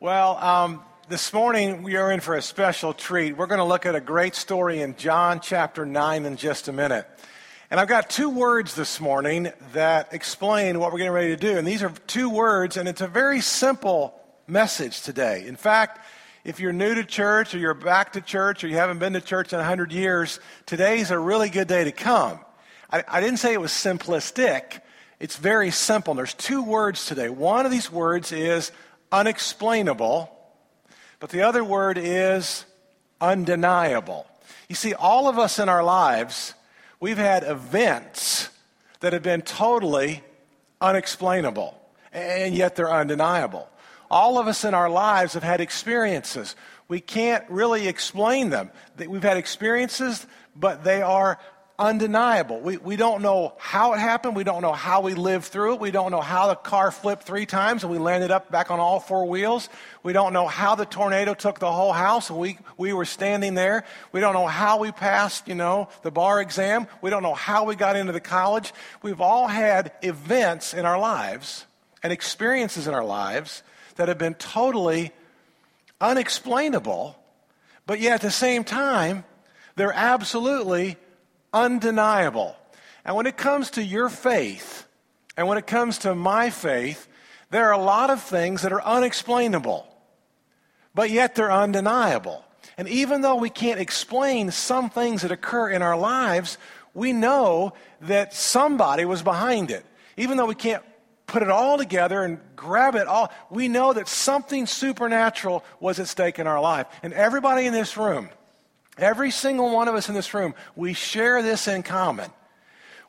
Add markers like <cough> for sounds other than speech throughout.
Well, um, this morning we are in for a special treat. We're going to look at a great story in John chapter 9 in just a minute. And I've got two words this morning that explain what we're getting ready to do. And these are two words, and it's a very simple message today. In fact, if you're new to church or you're back to church or you haven't been to church in 100 years, today's a really good day to come. I, I didn't say it was simplistic. It's very simple. And There's two words today. One of these words is unexplainable, but the other word is undeniable. You see, all of us in our lives, we've had events that have been totally unexplainable, and yet they're undeniable. All of us in our lives have had experiences. We can't really explain them. We've had experiences, but they are undeniable. We, we don't know how it happened. We don't know how we lived through it. We don't know how the car flipped three times and we landed up back on all four wheels. We don't know how the tornado took the whole house and we, we were standing there. We don't know how we passed, you know, the bar exam. We don't know how we got into the college. We've all had events in our lives and experiences in our lives that have been totally unexplainable, but yet at the same time, they're absolutely undeniable. And when it comes to your faith, and when it comes to my faith, there are a lot of things that are unexplainable, but yet they're undeniable. And even though we can't explain some things that occur in our lives, we know that somebody was behind it. Even though we can't put it all together and grab it all, we know that something supernatural was at stake in our life. And everybody in this room, every single one of us in this room, we share this in common.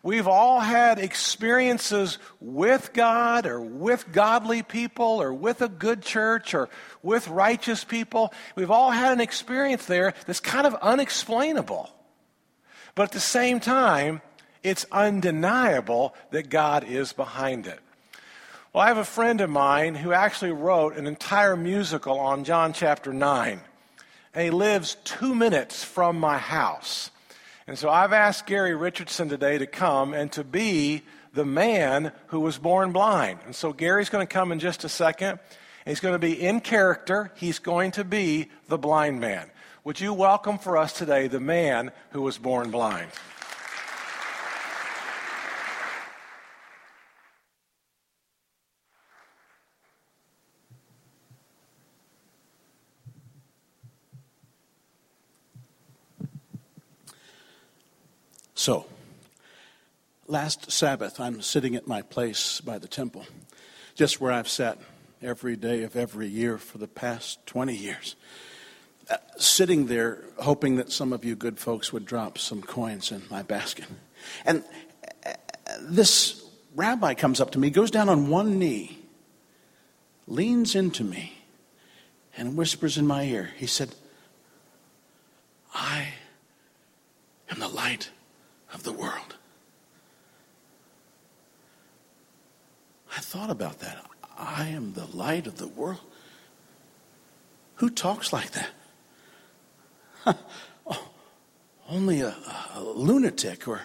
We've all had experiences with God or with godly people or with a good church or with righteous people. We've all had an experience there that's kind of unexplainable. But at the same time, it's undeniable that God is behind it. Well, I have a friend of mine who actually wrote an entire musical on John chapter 9. And he lives two minutes from my house. And so I've asked Gary Richardson today to come and to be the man who was born blind. And so Gary's going to come in just a second. He's going to be in character. He's going to be the blind man. Would you welcome for us today the man who was born blind? So, last Sabbath, I'm sitting at my place by the temple, just where I've sat every day of every year for the past 20 years. Uh, sitting there, hoping that some of you good folks would drop some coins in my basket. And uh, this rabbi comes up to me, goes down on one knee, leans into me, and whispers in my ear. He said, I am the light of the world. I thought about that. I am the light of the world. Who talks like that? <laughs> oh, only a, a lunatic or.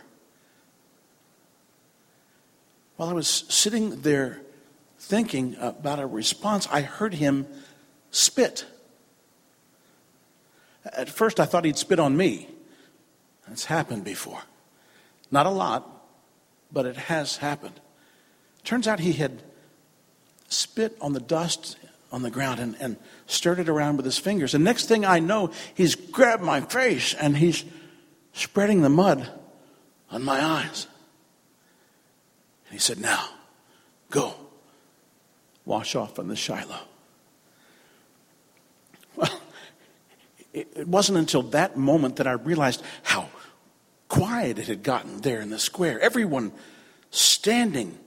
While I was sitting there thinking about a response, I heard him spit. At first, I thought he'd spit on me. That's happened before. Not a lot, but it has happened. Turns out he had spit on the dust on the ground and, and stirred it around with his fingers. And next thing I know, he's grabbed my face and he's spreading the mud on my eyes. And he said, Now, go, wash off on the Shiloh. Well, <laughs> it wasn't until that moment that I realized how quiet it had gotten there in the square. Everyone standing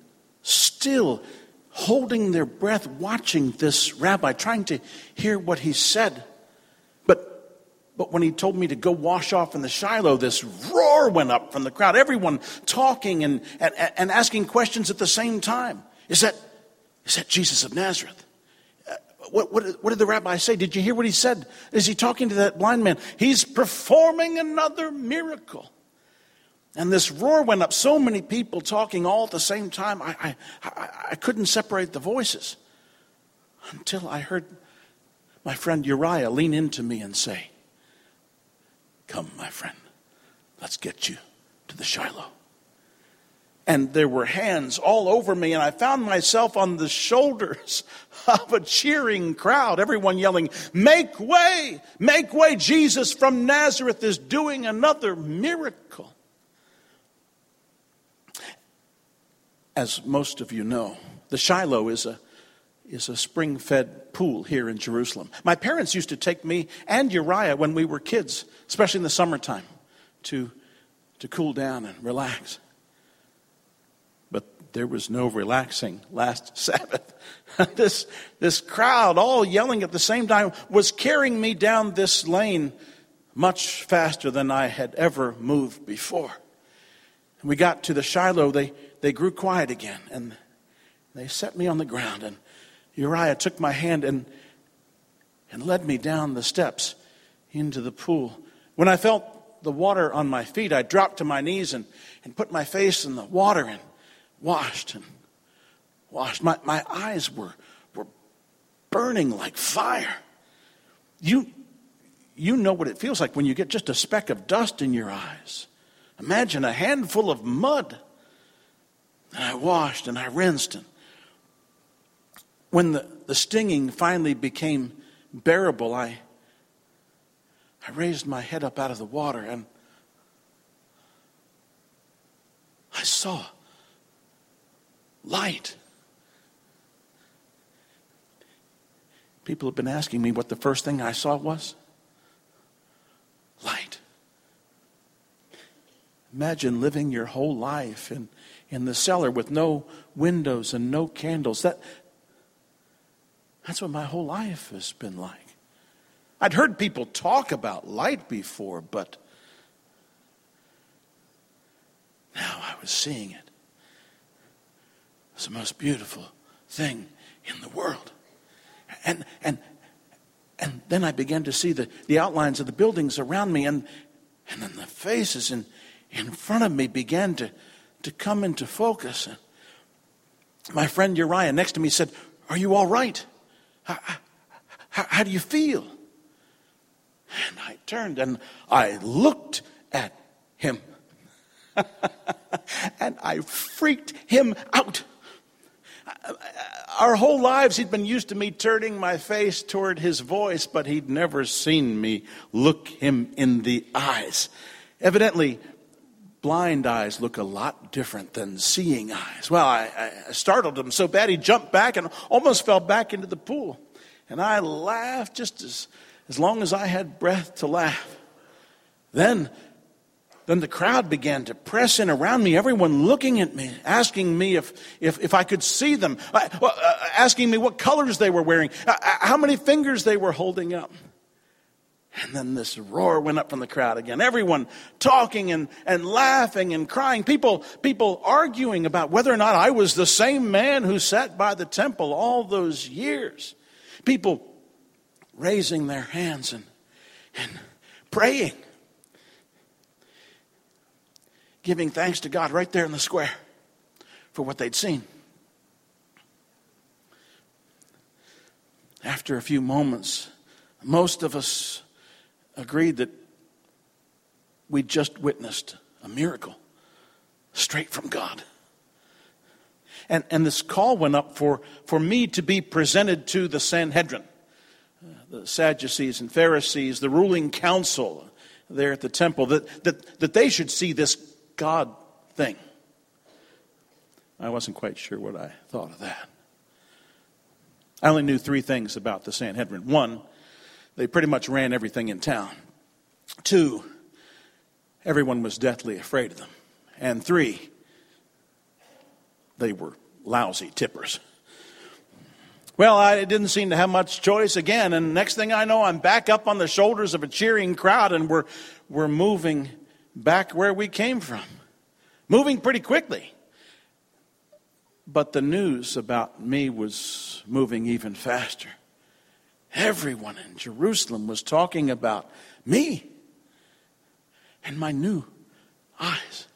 still, holding their breath, watching this rabbi, trying to hear what he said. But, but when he told me to go wash off in the Shiloh, this roar went up from the crowd. Everyone talking and, and, and asking questions at the same time. Is that, is that Jesus of Nazareth? Uh, what, what, what, did the rabbi say? Did you hear what he said? Is he talking to that blind man? He's performing another miracle. And this roar went up, so many people talking all at the same time. I, I, I, couldn't separate the voices until I heard my friend Uriah lean into me and say, Come, my friend, let's get you to the Shiloh. And there were hands all over me, and I found myself on the shoulders <laughs> of a cheering crowd, everyone yelling, Make way! Make way! Jesus from Nazareth is doing another miracle. As most of you know, the Shiloh is a is a spring fed pool here in Jerusalem. My parents used to take me and Uriah when we were kids, especially in the summertime, to, to cool down and relax. But there was no relaxing last <laughs> Sabbath. <laughs> this, this crowd, all yelling at the same time, was carrying me down this lane much faster than I had ever moved before. We got to the Shiloh, they, they grew quiet again, and they set me on the ground and Uriah took my hand and, and led me down the steps into the pool. When I felt the water on my feet, I dropped to my knees and, and put my face in the water and washed and washed. My, my eyes were, were burning like fire. You, you know what it feels like when you get just a speck of dust in your eyes. Imagine a handful of mud. And I washed and I rinsed and when the, the stinging finally became bearable, I, I raised my head up out of the water and I saw light. People have been asking me what the first thing I saw was light. Imagine living your whole life in, in the cellar with no windows and no candles. That, that's what my whole life has been like. I'd heard people talk about light before, but now I was seeing it. It's the most beautiful thing in the world. And, and, and then I began to see the, the outlines of the buildings around me, and, and then the faces in, in front of me began to, to come into focus. And my friend Uriah next to me said, Are you all right? How, how, how do you feel? And I turned and I looked at him. <laughs> and I freaked him out. Our whole lives, he'd been used to me turning my face toward his voice, but he'd never seen me look him in the eyes. Evidently, blind eyes look a lot different than seeing eyes. Well, I, I, startled him so bad he jumped back and almost fell back into the pool. And I laughed just as, as long as I had breath to laugh. Then, then the crowd began to press in around me, everyone looking at me, asking me if, if, if I could see them, uh, asking me what colors they were wearing, uh, uh, how many fingers they were holding up. And then this roar went up from the crowd again. Everyone talking and, and laughing and crying. People, people arguing about whether or not I was the same man who sat by the temple all those years. People raising their hands and, and praying. Giving thanks to God right there in the square for what they'd seen. After a few moments, most of us agreed that we just witnessed a miracle straight from God. And, and this call went up for, for me to be presented to the Sanhedrin, uh, the Sadducees and Pharisees, the ruling council there at the temple, that, that, that they should see this God thing. I wasn't quite sure what I thought of that. I only knew three things about the Sanhedrin. One, they pretty much ran everything in town. Two, everyone was deathly afraid of them. And three, they were lousy tippers. Well, I didn't seem to have much choice again, and next thing I know, I'm back up on the shoulders of a cheering crowd, and we're, we're moving back where we came from. Moving pretty quickly. But the news about me was moving even faster. Everyone in Jerusalem was talking about me and my new eyes.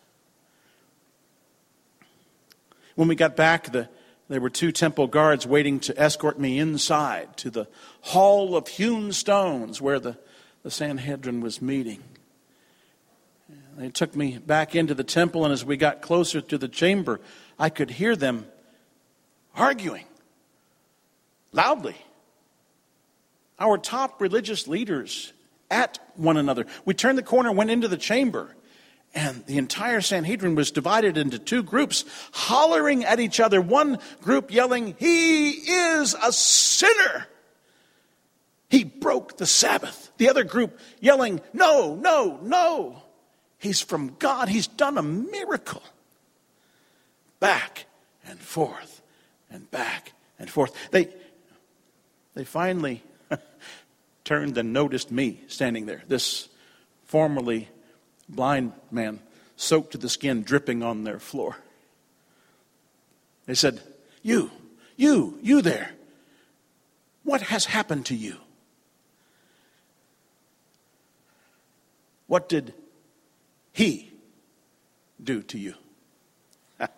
When we got back, the, There were two temple guards waiting to escort me inside to the hall of hewn stones where the, the Sanhedrin was meeting. They took me back into the temple, and as we got closer to the chamber, I could hear them arguing loudly. Our top religious leaders at one another. We turned the corner, went into the chamber, and the entire Sanhedrin was divided into two groups, hollering at each other. One group yelling, He is a sinner. He broke the Sabbath. The other group yelling, No, no, no. He's from God. He's done a miracle. Back and forth and back and forth. They, they finally <laughs> turned and noticed me standing there, this formerly blind man, soaked to the skin, dripping on their floor. They said, You, you, you there, what has happened to you? What did he do to you? <laughs> well,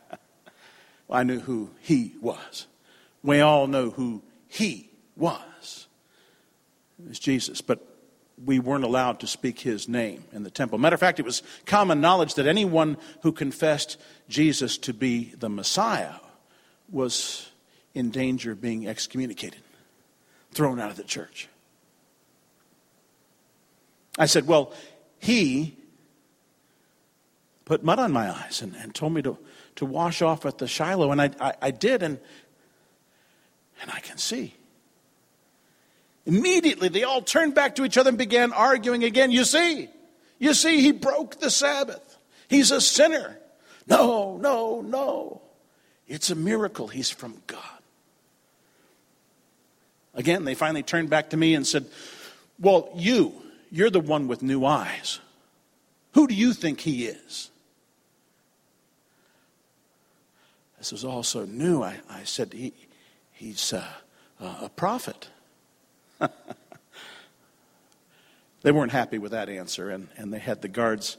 I knew who he was. We all know who he was. Was Jesus, but we weren't allowed to speak his name in the temple. Matter of fact, it was common knowledge that anyone who confessed Jesus to be the Messiah was in danger of being excommunicated, thrown out of the church. I said, Well, he put mud on my eyes and, and told me to, to wash off at the Shiloh, and I, I, I did, and, and I can see. Immediately, they all turned back to each other and began arguing again. You see, you see, he broke the Sabbath. He's a sinner. No, no, no. It's a miracle. He's from God. Again, they finally turned back to me and said, Well, you, you're the one with new eyes. Who do you think he is? This was all so new. I, I said, he, He's uh, a prophet. <laughs> they weren't happy with that answer, and, and they had the guards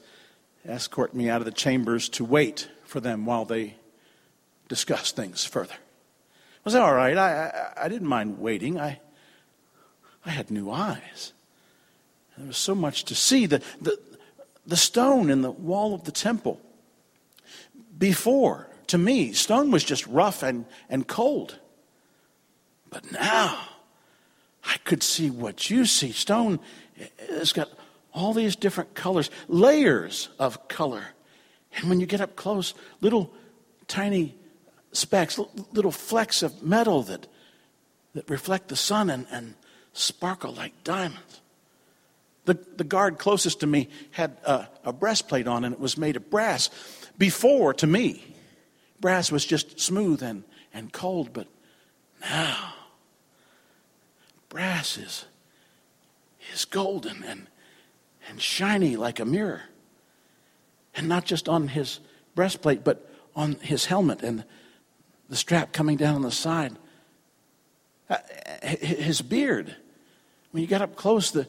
escort me out of the chambers to wait for them while they discussed things further. Was that all right? I, I, I didn't mind waiting. I, I had new eyes. There was so much to see. The, the, the stone in the wall of the temple. Before, to me, stone was just rough and, and cold. But now, I could see what you see. Stone has got all these different colors, layers of color. And when you get up close, little tiny specks, little flecks of metal that, that reflect the sun and, and sparkle like diamonds. The, the guard closest to me had a, a breastplate on, and it was made of brass. Before, to me, brass was just smooth and, and cold, but now brass is, is golden and, and shiny like a mirror. And not just on his breastplate, but on his helmet and the strap coming down on the side. Uh, his beard, when you got up close, the,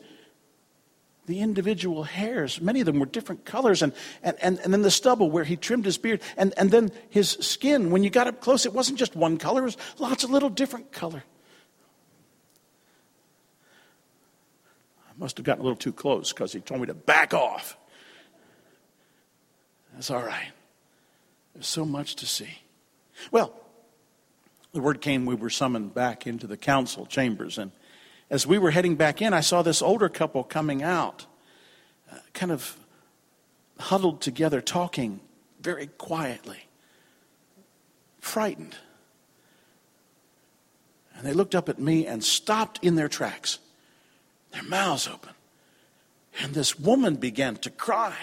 the individual hairs, many of them were different colors, and, and, and, and then the stubble where he trimmed his beard, and, and then his skin, when you got up close, it wasn't just one color, it was lots of little different color. Must have gotten a little too close because he told me to back off. That's all right. There's so much to see. Well, the word came we were summoned back into the council chambers. And as we were heading back in, I saw this older couple coming out, uh, kind of huddled together, talking very quietly, frightened. And they looked up at me and stopped in their tracks their mouths open. And this woman began to cry.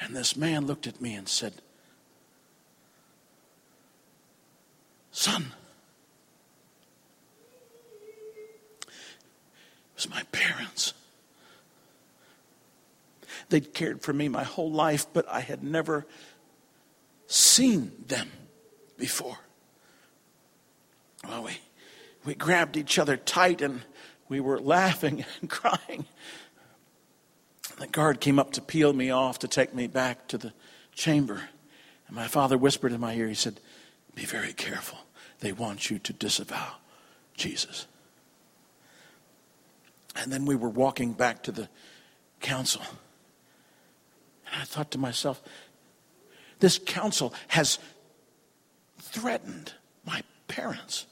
And this man looked at me and said, Son, it was my parents. They'd cared for me my whole life, but I had never seen them before. Well, we, we grabbed each other tight and we were laughing <laughs> and crying. The guard came up to peel me off to take me back to the chamber. And my father whispered in my ear, he said, be very careful. They want you to disavow Jesus. And then we were walking back to the council. And I thought to myself, this council has threatened my parents.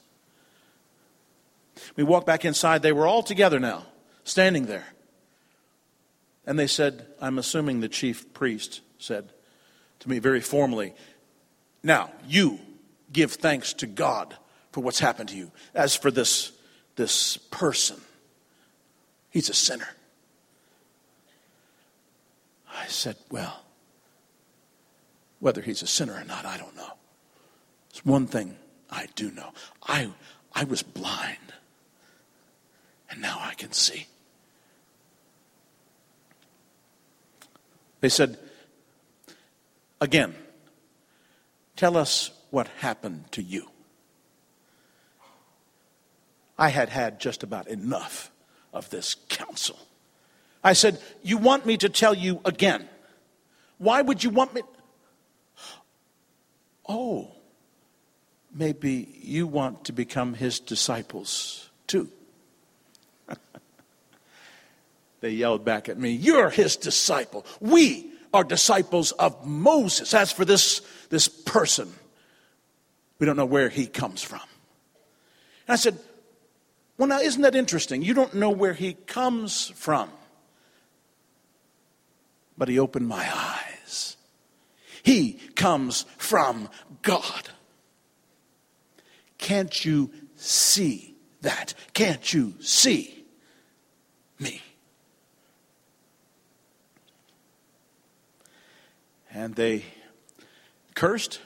We walked back inside. They were all together now, standing there. And they said, I'm assuming the chief priest said to me very formally, Now, you give thanks to God for what's happened to you. As for this, this person, he's a sinner. I said, Well, whether he's a sinner or not, I don't know. It's one thing I do know. I, I was blind, and now I can see. They said, Again, tell us what happened to you. I had had just about enough of this council. I said, You want me to tell you again? Why would you want me? Oh, maybe you want to become his disciples too. They yelled back at me, You're his disciple. We are disciples of Moses. As for this, this person, we don't know where he comes from. And I said, Well, now, isn't that interesting? You don't know where he comes from. But he opened my eyes. He comes from God. Can't you see that? Can't you see me? And they cursed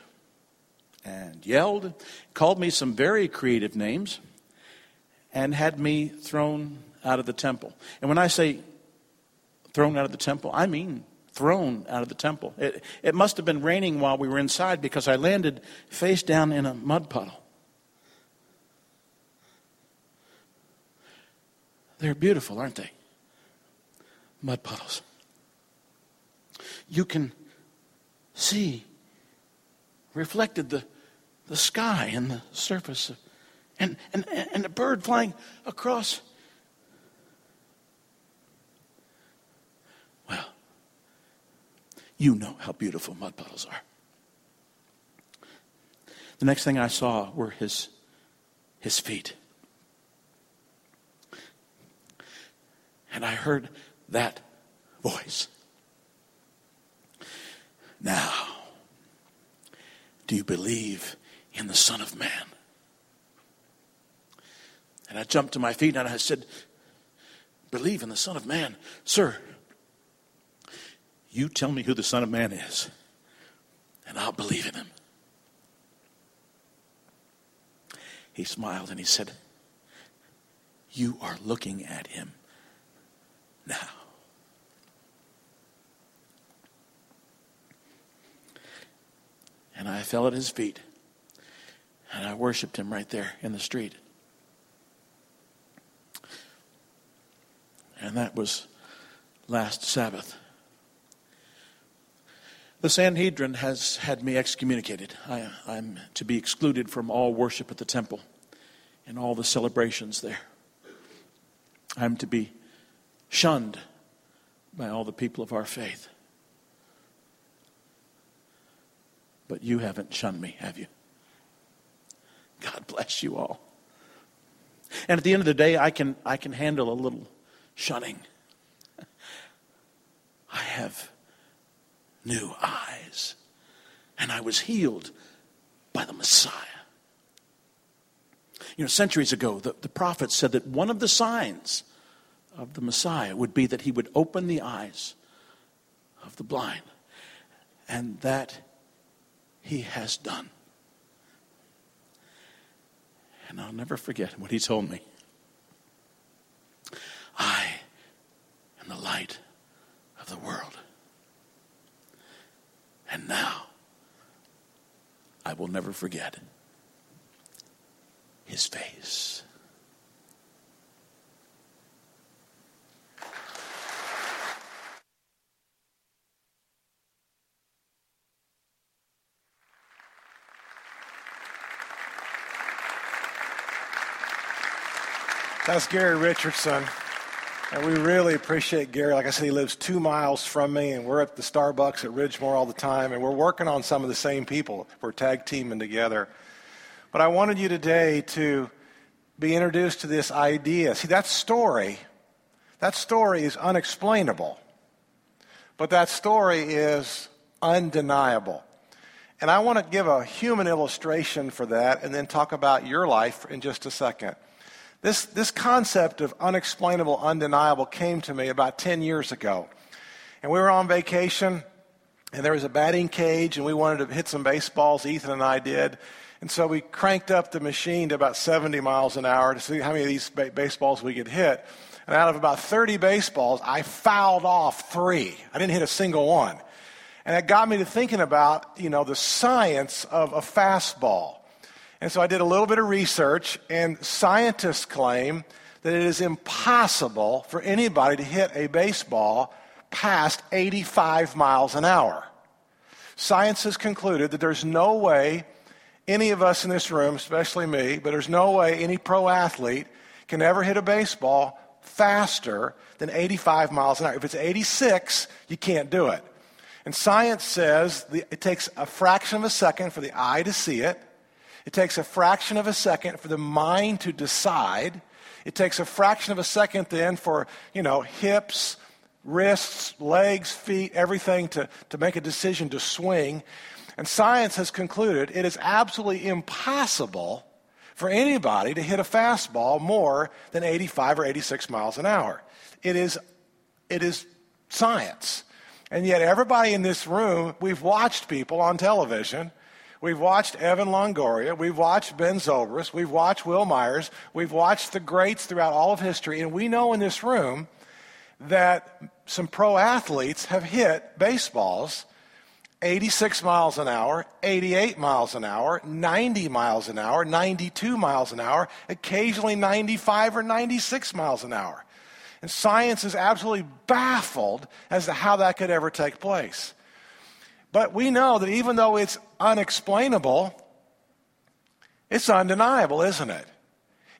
and yelled, called me some very creative names, and had me thrown out of the temple. And when I say thrown out of the temple, I mean thrown out of the temple. It, it must have been raining while we were inside because I landed face down in a mud puddle. They're beautiful, aren't they? Mud puddles. You can see reflected the, the sky and the surface, of, and, and, and a bird flying across. Well, you know how beautiful mud puddles are. The next thing I saw were his, his feet. And I heard that voice. Now, do you believe in the Son of Man? And I jumped to my feet and I said, Believe in the Son of Man? Sir, you tell me who the Son of Man is, and I'll believe in him. He smiled and he said, You are looking at him now. And I fell at his feet. And I worshiped him right there in the street. And that was last Sabbath. The Sanhedrin has had me excommunicated. I, am to be excluded from all worship at the temple and all the celebrations there. I'm to be shunned by all the people of our faith. But you haven't shunned me, have you? God bless you all. And at the end of the day, I can, I can handle a little shunning. I have new eyes, and I was healed by the Messiah. You know, centuries ago, the, the prophet said that one of the signs of the Messiah would be that he would open the eyes of the blind, and that he has done. And I'll never forget what he told me. I am the light of the world. And now, I will never forget his face. That's Gary Richardson. And we really appreciate Gary. Like I said, he lives two miles from me, and we're at the Starbucks at Ridgemore all the time, and we're working on some of the same people. We're tag teaming together. But I wanted you today to be introduced to this idea. See, that story, that story is unexplainable, but that story is undeniable. And I want to give a human illustration for that and then talk about your life in just a second. This, this concept of unexplainable, undeniable came to me about 10 years ago. And we were on vacation, and there was a batting cage, and we wanted to hit some baseballs. Ethan and I did. And so we cranked up the machine to about 70 miles an hour to see how many of these ba- baseballs we could hit. And out of about 30 baseballs, I fouled off three. I didn't hit a single one. And it got me to thinking about, you know, the science of a fastball. And so I did a little bit of research, and scientists claim that it is impossible for anybody to hit a baseball past 85 miles an hour. Science has concluded that there's no way any of us in this room, especially me, but there's no way any pro athlete can ever hit a baseball faster than 85 miles an hour. If it's 86, you can't do it. And science says it takes a fraction of a second for the eye to see it it takes a fraction of a second for the mind to decide. It takes a fraction of a second then for, you know, hips, wrists, legs, feet, everything to, to make a decision to swing. And science has concluded it is absolutely impossible for anybody to hit a fastball more than 85 or 86 miles an hour. It is, it is science. And yet, everybody in this room, we've watched people on television We've watched Evan Longoria. We've watched Ben Zobrist. We've watched Wil Myers. We've watched the greats throughout all of history. And we know in this room that some pro athletes have hit baseballs 86 miles an hour, 88 miles an hour, 90 miles an hour, 92 miles an hour, occasionally 95 or 96 miles an hour. And science is absolutely baffled as to how that could ever take place. But we know that even though it's unexplainable, it's undeniable, isn't it?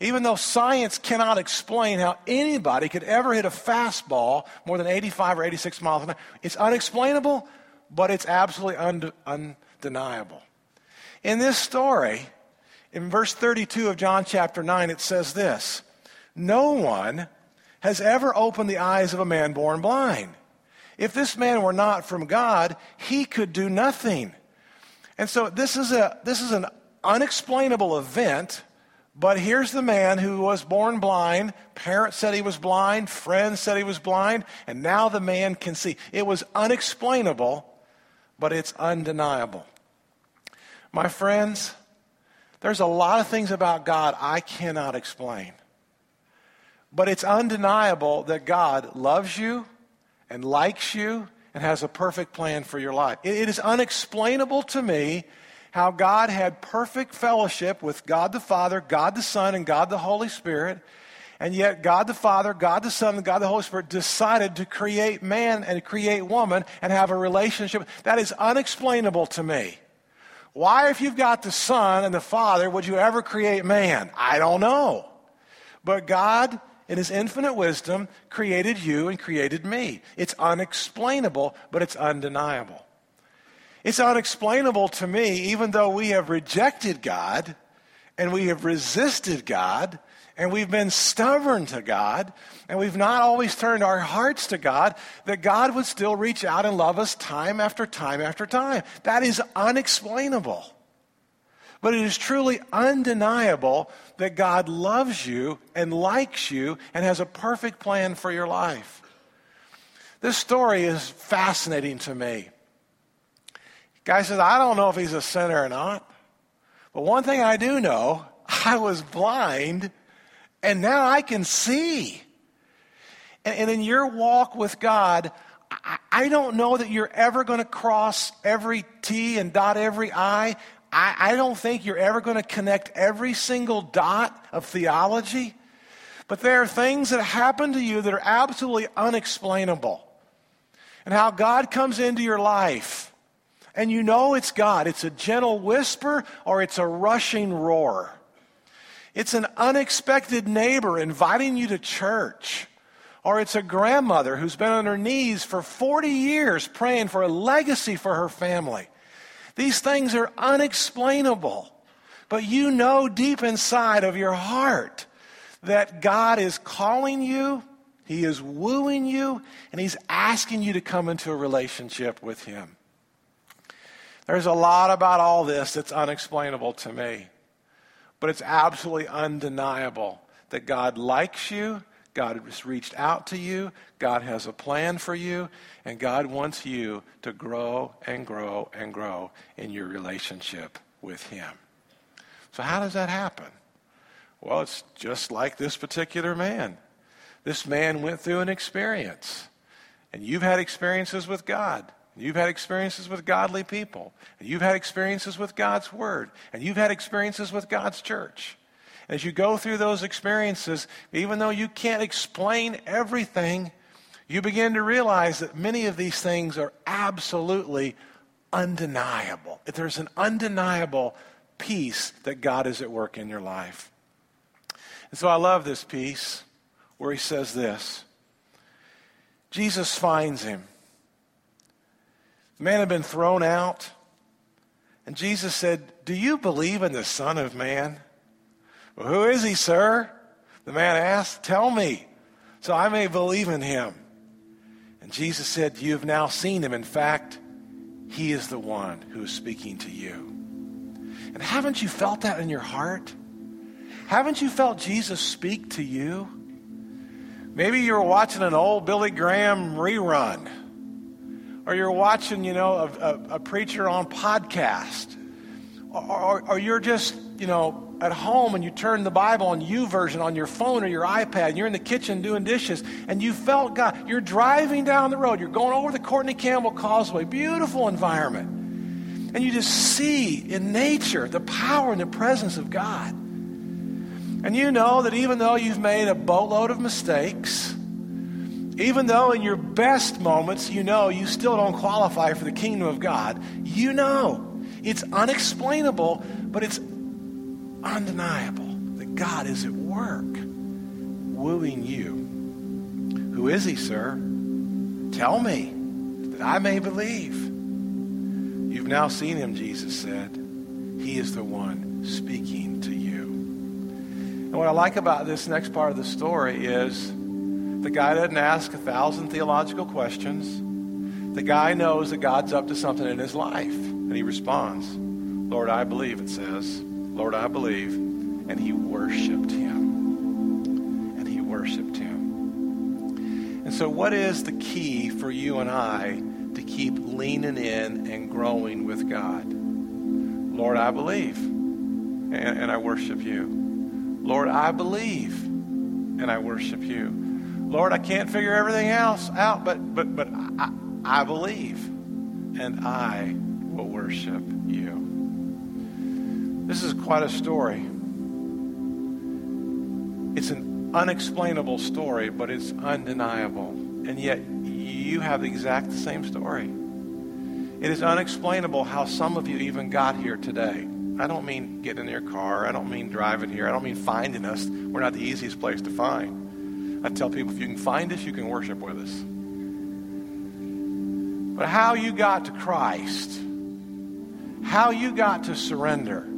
Even though science cannot explain how anybody could ever hit a fastball more than 85 or 86 miles an hour, it's unexplainable, but it's absolutely undeniable. In this story, in verse 32 of John chapter 9, it says this No one has ever opened the eyes of a man born blind. If this man were not from God, he could do nothing. And so this is, a, this is an unexplainable event, but here's the man who was born blind. Parents said he was blind, friends said he was blind, and now the man can see. It was unexplainable, but it's undeniable. My friends, there's a lot of things about God I cannot explain. But it's undeniable that God loves you and likes you and has a perfect plan for your life. it is unexplainable to me how God had perfect fellowship with God the Father, God the Son, and God the Holy Spirit. And yet, God the Father, God the Son, and God the Holy Spirit decided to create man and create woman and have a relationship. That is unexplainable to me. Why, if you've got the Son and the Father, would you ever create man? I don't know. But God in his infinite wisdom, created you and created me. It's unexplainable, but it's undeniable. It's unexplainable to me, even though we have rejected God and we have resisted God and we've been stubborn to God and we've not always turned our hearts to God, that God would still reach out and love us time after time after time. That is unexplainable. But it is truly undeniable that God loves you and likes you and has a perfect plan for your life. This story is fascinating to me. Guy says, I don't know if he's a sinner or not, but one thing I do know <laughs> I was blind and now I can see. And, and in your walk with God, I, I don't know that you're ever going to cross every T and dot every I. I, I don't think you're ever going to connect every single dot of theology, but there are things that happen to you that are absolutely unexplainable. And how God comes into your life, and you know it's God. It's a gentle whisper or it's a rushing roar. It's an unexpected neighbor inviting you to church. Or it's a grandmother who's been on her knees for 40 years praying for a legacy for her family. These things are unexplainable. But you know deep inside of your heart that God is calling you, He is wooing you, and He's asking you to come into a relationship with Him. There's a lot about all this that's unexplainable to me, but it's absolutely undeniable that God likes you, God has reached out to you, God has a plan for you, and God wants you to grow and grow and grow in your relationship with Him. So, how does that happen? Well, it's just like this particular man. This man went through an experience, and you've had experiences with God. You've had experiences with godly people. And you've had experiences with God's Word. And you've had experiences with God's church. As you go through those experiences, even though you can't explain everything, you begin to realize that many of these things are absolutely undeniable. There's an undeniable peace that God is at work in your life. And so I love this piece where he says this Jesus finds him. The man had been thrown out, and Jesus said, Do you believe in the Son of Man? Who is he, sir? The man asked, Tell me, so I may believe in him. And Jesus said, You have now seen him. In fact, he is the one who is speaking to you. And haven't you felt that in your heart? Haven't you felt Jesus speak to you? Maybe you're watching an old Billy Graham rerun, or you're watching, you know, a, a, a preacher on podcast, or, or, or you're just, you know, at home and you turn the Bible on YouVersion on your phone or your iPad, and you're in the kitchen doing dishes, and you felt God. You're driving down the road, you're going over the Courtney Campbell Causeway, beautiful environment. And you just see in nature the power and the presence of God. And you know that even though you've made a boatload of mistakes, even though in your best moments you know you still don't qualify for the kingdom of God, you know it's unexplainable, but it's undeniable that God is at work wooing you. Who is he, sir? Tell me that I may believe. You've now seen him, Jesus said. He is the one speaking to you. And what I like about this next part of the story is the guy doesn't ask a thousand theological questions. The guy knows that God's up to something in his life. And he responds, Lord, I believe, it says. Lord, I believe. And he worshiped him. And he worshiped him. And so, what is the key for you and I to keep leaning in and growing with God. Lord, I believe, and, and I worship you. Lord, I believe, and I worship you. Lord, I can't figure everything else out, but but but I, I believe, and I will worship. This is quite a story. It's an unexplainable story, but it's undeniable. And yet, you have the exact same story. It is unexplainable how some of you even got here today. I don't mean getting in your car. I don't mean driving here. I don't mean finding us. We're not the easiest place to find. I tell people if you can find us, you can worship with us. But how you got to Christ, how you got to surrender.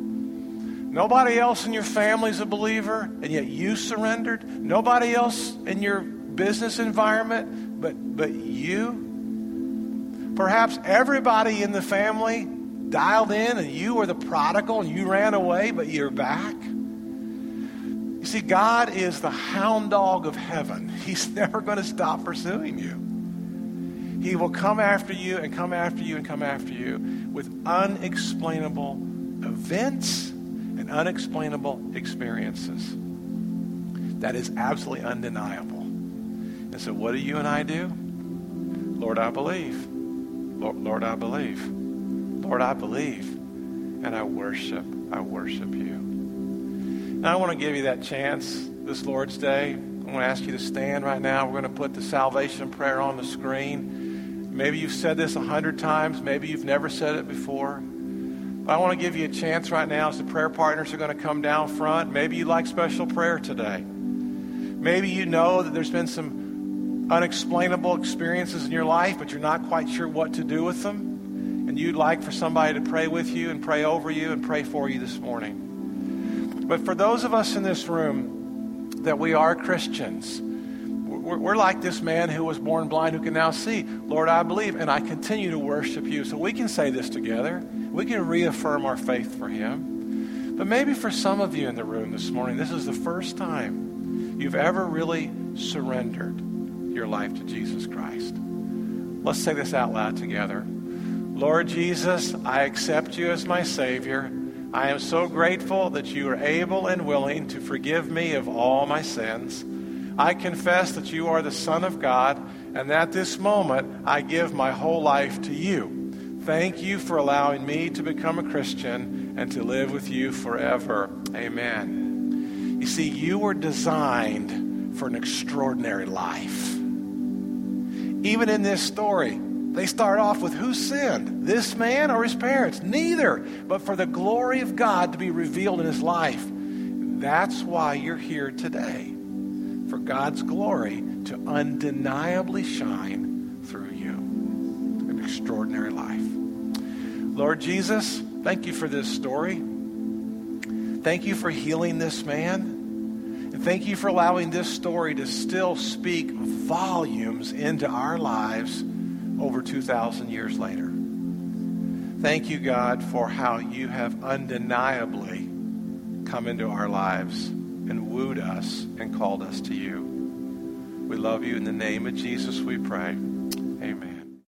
Nobody else in your family is a believer, and yet you surrendered. Nobody else in your business environment but, but you? Perhaps everybody in the family dialed in and you were the prodigal and you ran away, but you're back. You see, God is the hound dog of heaven. <laughs> He's never going to stop pursuing you. He will come after you and come after you and come after you with unexplainable events and unexplainable experiences. That is absolutely undeniable. And so, what do you and I do? Lord, I believe. Lord, Lord, I believe. Lord, I believe. And I worship. I worship you. And I want to give you that chance this Lord's Day. I want to ask you to stand right now. We're going to put the salvation prayer on the screen. Maybe you've said this a hundred times. Maybe you've never said it before. But I want to give you a chance right now as the prayer partners are going to come down front. Maybe you like special prayer today. Maybe you know that there's been some unexplainable experiences in your life, but you're not quite sure what to do with them. And you'd like for somebody to pray with you and pray over you and pray for you this morning. But for those of us in this room that we are Christians, we're, we're, like this man who was born blind who can now see. Lord, I believe, and I continue to worship you. So we can say this together. We can reaffirm our faith for him. But maybe for some of you in the room this morning, this is the first time you've ever really surrendered your life to Jesus Christ. Let's say this out loud together. Lord Jesus, I accept you as my Savior. I am so grateful that you are able and willing to forgive me of all my sins. I confess that you are the Son of God, and at this moment I give my whole life to you. Thank you for allowing me to become a Christian and to live with you forever. Amen. You see, you were designed for an extraordinary life. Even in this story, they start off with who sinned, this man or his parents? Neither, but for the glory of God to be revealed in his life. That's why you're here today for God's glory to undeniably shine through you. An extraordinary life. Lord Jesus, thank you for this story. Thank you for healing this man. And thank you for allowing this story to still speak volumes into our lives over 2,000 years later. Thank you, God, for how you have undeniably come into our lives and wooed us and called us to you. We love you. In the name of Jesus, we pray. Amen.